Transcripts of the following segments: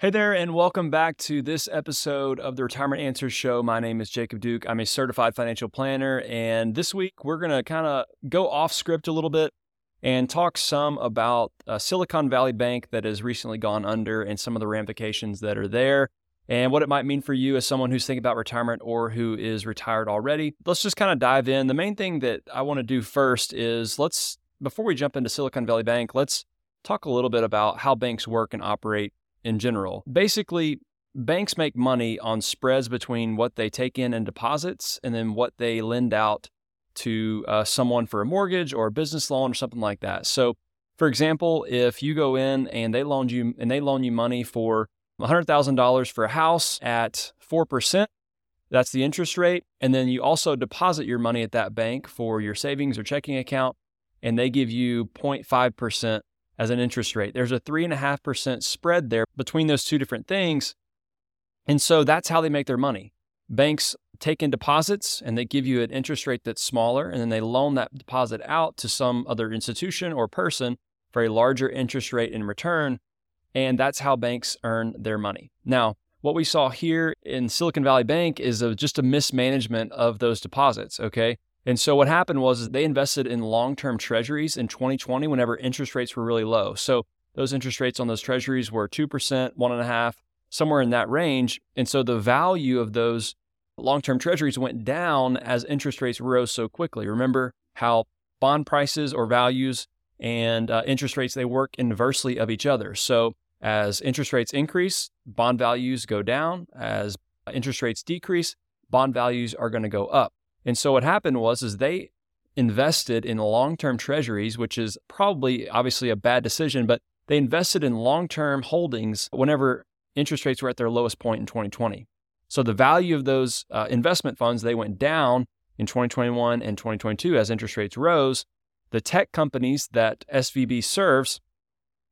Hey there, and welcome back to this episode of the Retirement Answers Show. My name is Jacob Duke. I'm a certified financial planner, and this week we're going to kind of go off script a little bit and talk some about Silicon Valley Bank that has recently gone under and some of the ramifications that are there and what it might mean for you as someone who's thinking about retirement or who is retired already. Let's just kind of dive in. The main thing that I want to do first is let's, before we jump into Silicon Valley Bank, let's talk a little bit about how banks work and operate in general. Basically, banks make money on spreads between what they take in in deposits and then what they lend out to uh, someone for a mortgage or a business loan or something like that. So, for example, if you go in and they loan you and they loan you money for $100,000 for a house at 4%, that's the interest rate, and then you also deposit your money at that bank for your savings or checking account and they give you 0.5% as an interest rate. There's a 3.5% spread there between those two different things. And so that's how they make their money. Banks take in deposits and they give you an interest rate that's smaller, and then they loan that deposit out to some other institution or person for a larger interest rate in return. And that's how banks earn their money. Now, what we saw here in Silicon Valley Bank is a, just a mismanagement of those deposits, okay? And so what happened was they invested in long-term treasuries in 2020 whenever interest rates were really low. So those interest rates on those treasuries were 2%, one and a half, somewhere in that range. And so the value of those long-term treasuries went down as interest rates rose so quickly. Remember how bond prices or values and uh, interest rates, they work inversely of each other. So as interest rates increase, bond values go down. As interest rates decrease, bond values are going to go up. And so what happened was is they invested in long-term treasuries, which is probably obviously a bad decision, but they invested in long-term holdings whenever interest rates were at their lowest point in 2020. So the value of those uh, investment funds they went down in 2021 and 2022 as interest rates rose. The tech companies that SVB serves,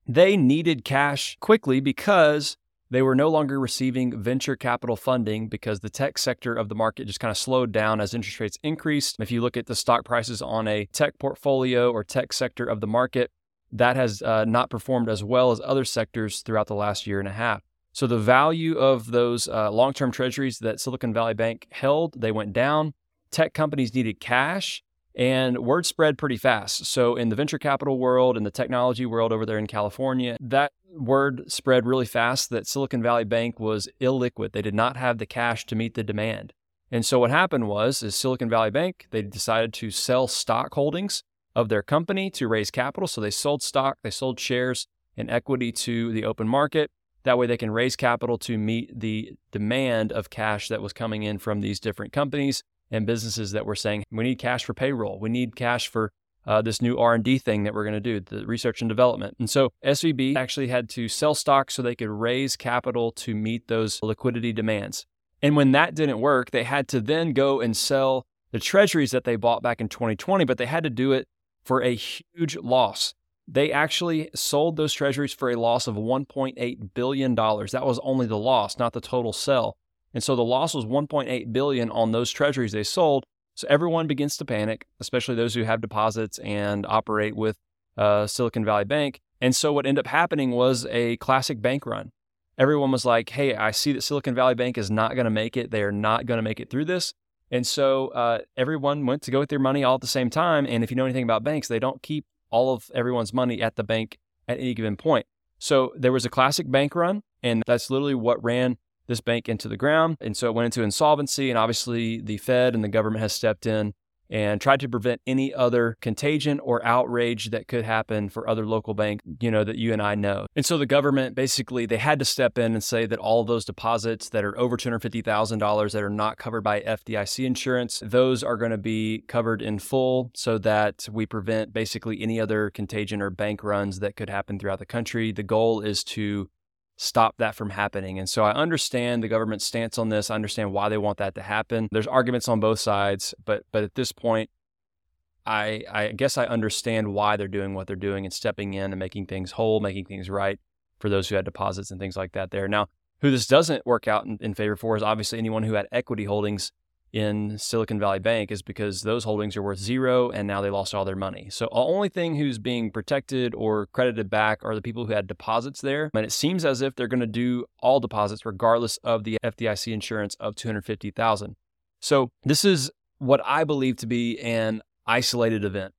they needed cash quickly because they were no longer receiving venture capital funding because the tech sector of the market just kind of slowed down as interest rates increased. If you look at the stock prices on a tech portfolio or tech sector of the market, that has uh, not performed as well as other sectors throughout the last year and a half. So the value of those uh, long-term treasuries that Silicon Valley Bank held, they went down. Tech companies needed cash and word spread pretty fast. So, in the venture capital world and the technology world over there in California, that word spread really fast that Silicon Valley Bank was illiquid. They did not have the cash to meet the demand. And so, what happened was, is Silicon Valley Bank, they decided to sell stock holdings of their company to raise capital. So, they sold stock, they sold shares and equity to the open market. That way, they can raise capital to meet the demand of cash that was coming in from these different companies and businesses that were saying we need cash for payroll, we need cash for uh, this new R&D thing that we're going to do, the research and development. And so SVB actually had to sell stock so they could raise capital to meet those liquidity demands. And when that didn't work, they had to then go and sell the treasuries that they bought back in 2020, but they had to do it for a huge loss. They actually sold those treasuries for a loss of $1.8 billion. That was only the loss, not the total sell. And so the loss was 1.8 billion on those treasuries they sold. So everyone begins to panic, especially those who have deposits and operate with uh, Silicon Valley Bank. And so what ended up happening was a classic bank run. Everyone was like, "Hey, I see that Silicon Valley Bank is not going to make it. They are not going to make it through this." And so uh, everyone went to go with their money all at the same time. And if you know anything about banks, they don't keep all of everyone's money at the bank at any given point. So there was a classic bank run, and that's literally what ran this bank into the ground. And so it went into insolvency. And obviously, the Fed and the government has stepped in and tried to prevent any other contagion or outrage that could happen for other local banks, you know, that you and I know. And so the government basically they had to step in and say that all those deposits that are over $250,000 that are not covered by FDIC insurance, those are going to be covered in full so that we prevent basically any other contagion or bank runs that could happen throughout the country. The goal is to stop that from happening. And so I understand the government's stance on this. I understand why they want that to happen. There's arguments on both sides, but but at this point, I I guess I understand why they're doing what they're doing and stepping in and making things whole, making things right for those who had deposits and things like that there. Now, who this doesn't work out in, in favor for is obviously anyone who had equity holdings in Silicon Valley Bank is because those holdings are worth zero and now they lost all their money. So the only thing who's being protected or credited back are the people who had deposits there. And it seems as if they're going to do all deposits regardless of the FDIC insurance of 250,000. So this is what I believe to be an isolated event.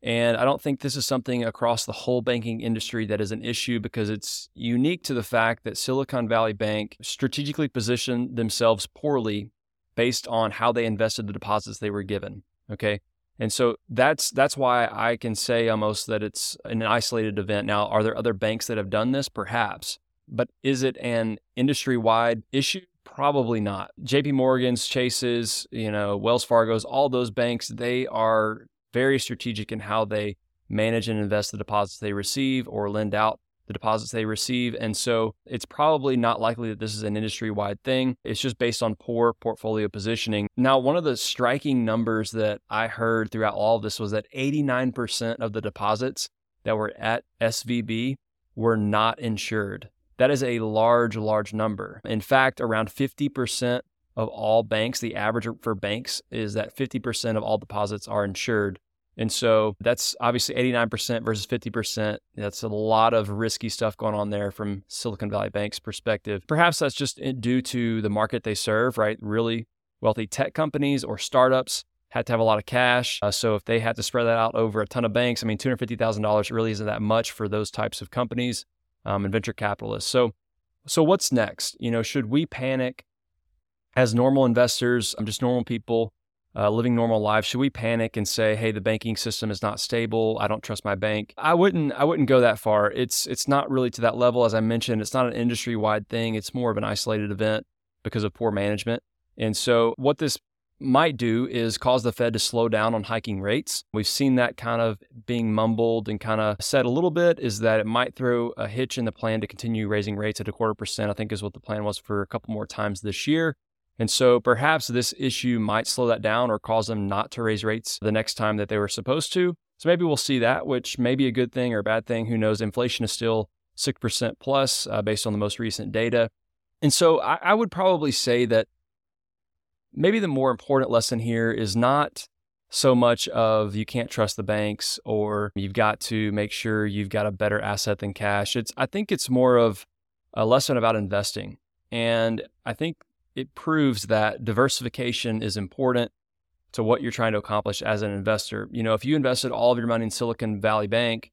And I don't think this is something across the whole banking industry that is an issue because it's unique to the fact that Silicon Valley Bank strategically positioned themselves poorly based on how they invested the deposits they were given. Okay. And so that's that's why I can say almost that it's an isolated event. Now, are there other banks that have done this? Perhaps. But is it an industry-wide issue? Probably not. JP Morgan's, Chase's, you know, Wells Fargo's, all those banks, they are very strategic in how they manage and invest the deposits they receive or lend out the deposits they receive. And so it's probably not likely that this is an industry wide thing. It's just based on poor portfolio positioning. Now, one of the striking numbers that I heard throughout all of this was that 89% of the deposits that were at SVB were not insured. That is a large, large number. In fact, around 50% of all banks, the average for banks is that 50% of all deposits are insured. And so that's obviously 89% versus 50%. That's a lot of risky stuff going on there from Silicon Valley Bank's perspective. Perhaps that's just due to the market they serve, right? Really wealthy tech companies or startups had to have a lot of cash. Uh, so if they had to spread that out over a ton of banks, I mean, $250,000 really isn't that much for those types of companies um, and venture capitalists. So, so what's next? You know, should we panic as normal investors? I'm just normal people uh, living normal lives should we panic and say hey the banking system is not stable. I don't trust my bank. I wouldn't i wouldn't go that far. It's it's not really to that level. As i mentioned it's not an industry wide thing. It's more of an isolated event because of poor management. And so what this might do is cause the Fed to slow down on hiking rates. We've seen that kind of being mumbled and kind of said a little bit is that it might throw a hitch in the plan to continue raising rates at a quarter percent, I think is what the plan was for a couple more times this year. And so perhaps this issue might slow that down or cause them not to raise rates the next time that they were supposed to. So maybe we'll see that, which may be a good thing or a bad thing. Who knows? Inflation is still 6% plus uh, based on the most recent data. And so I, I would probably say that maybe the more important lesson here is not so much of you can't trust the banks or you've got to make sure you've got a better asset than cash. It's I think it's more of a lesson about investing. And I think it proves that diversification is important to what you're trying to accomplish as an investor. You know, if you invested all of your money in Silicon Valley Bank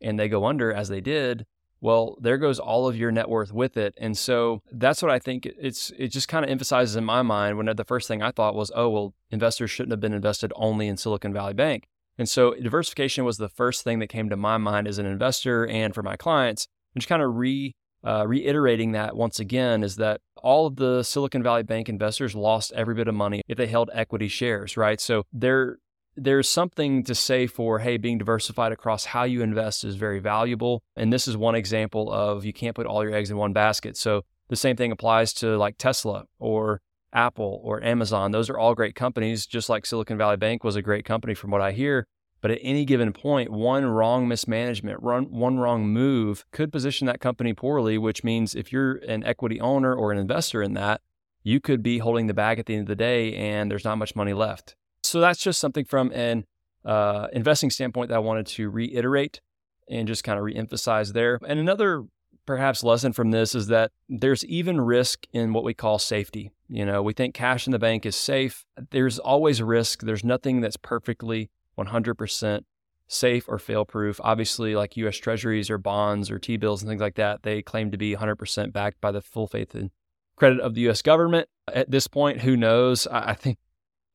and they go under as they did, well, there goes all of your net worth with it. And so that's what I think it's it just kind of emphasizes in my mind when the first thing I thought was, oh, well, investors shouldn't have been invested only in Silicon Valley Bank. And so diversification was the first thing that came to my mind as an investor and for my clients, and just kind of re uh, reiterating that once again is that all of the Silicon Valley Bank investors lost every bit of money if they held equity shares, right? So there, there's something to say for, hey, being diversified across how you invest is very valuable. And this is one example of you can't put all your eggs in one basket. So the same thing applies to like Tesla or Apple or Amazon. Those are all great companies, just like Silicon Valley Bank was a great company from what I hear. But at any given point, one wrong mismanagement, one wrong move could position that company poorly, which means if you're an equity owner or an investor in that, you could be holding the bag at the end of the day and there's not much money left. So that's just something from an uh, investing standpoint that I wanted to reiterate and just kind of reemphasize there. And another perhaps lesson from this is that there's even risk in what we call safety. You know, we think cash in the bank is safe. There's always risk. There's nothing that's perfectly 100% safe or fail proof. Obviously, like US treasuries or bonds or T bills and things like that, they claim to be 100% backed by the full faith and credit of the US government. At this point, who knows? I think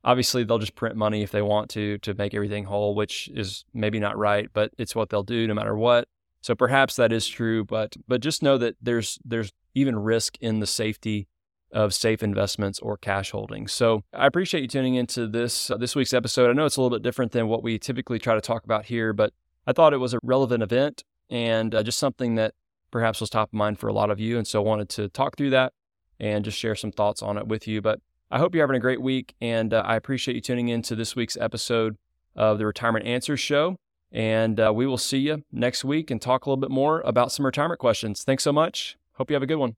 obviously they'll just print money if they want to to make everything whole, which is maybe not right, but it's what they'll do no matter what. So perhaps that is true, but but just know that there's there's even risk in the safety of safe investments or cash holdings. So I appreciate you tuning into this uh, this week's episode. I know it's a little bit different than what we typically try to talk about here, but I thought it was a relevant event and uh, just something that perhaps was top of mind for a lot of you. And so I wanted to talk through that and just share some thoughts on it with you. But I hope you're having a great week, and uh, I appreciate you tuning in to this week's episode of the Retirement Answers Show. And uh, we will see you next week and talk a little bit more about some retirement questions. Thanks so much. Hope you have a good one.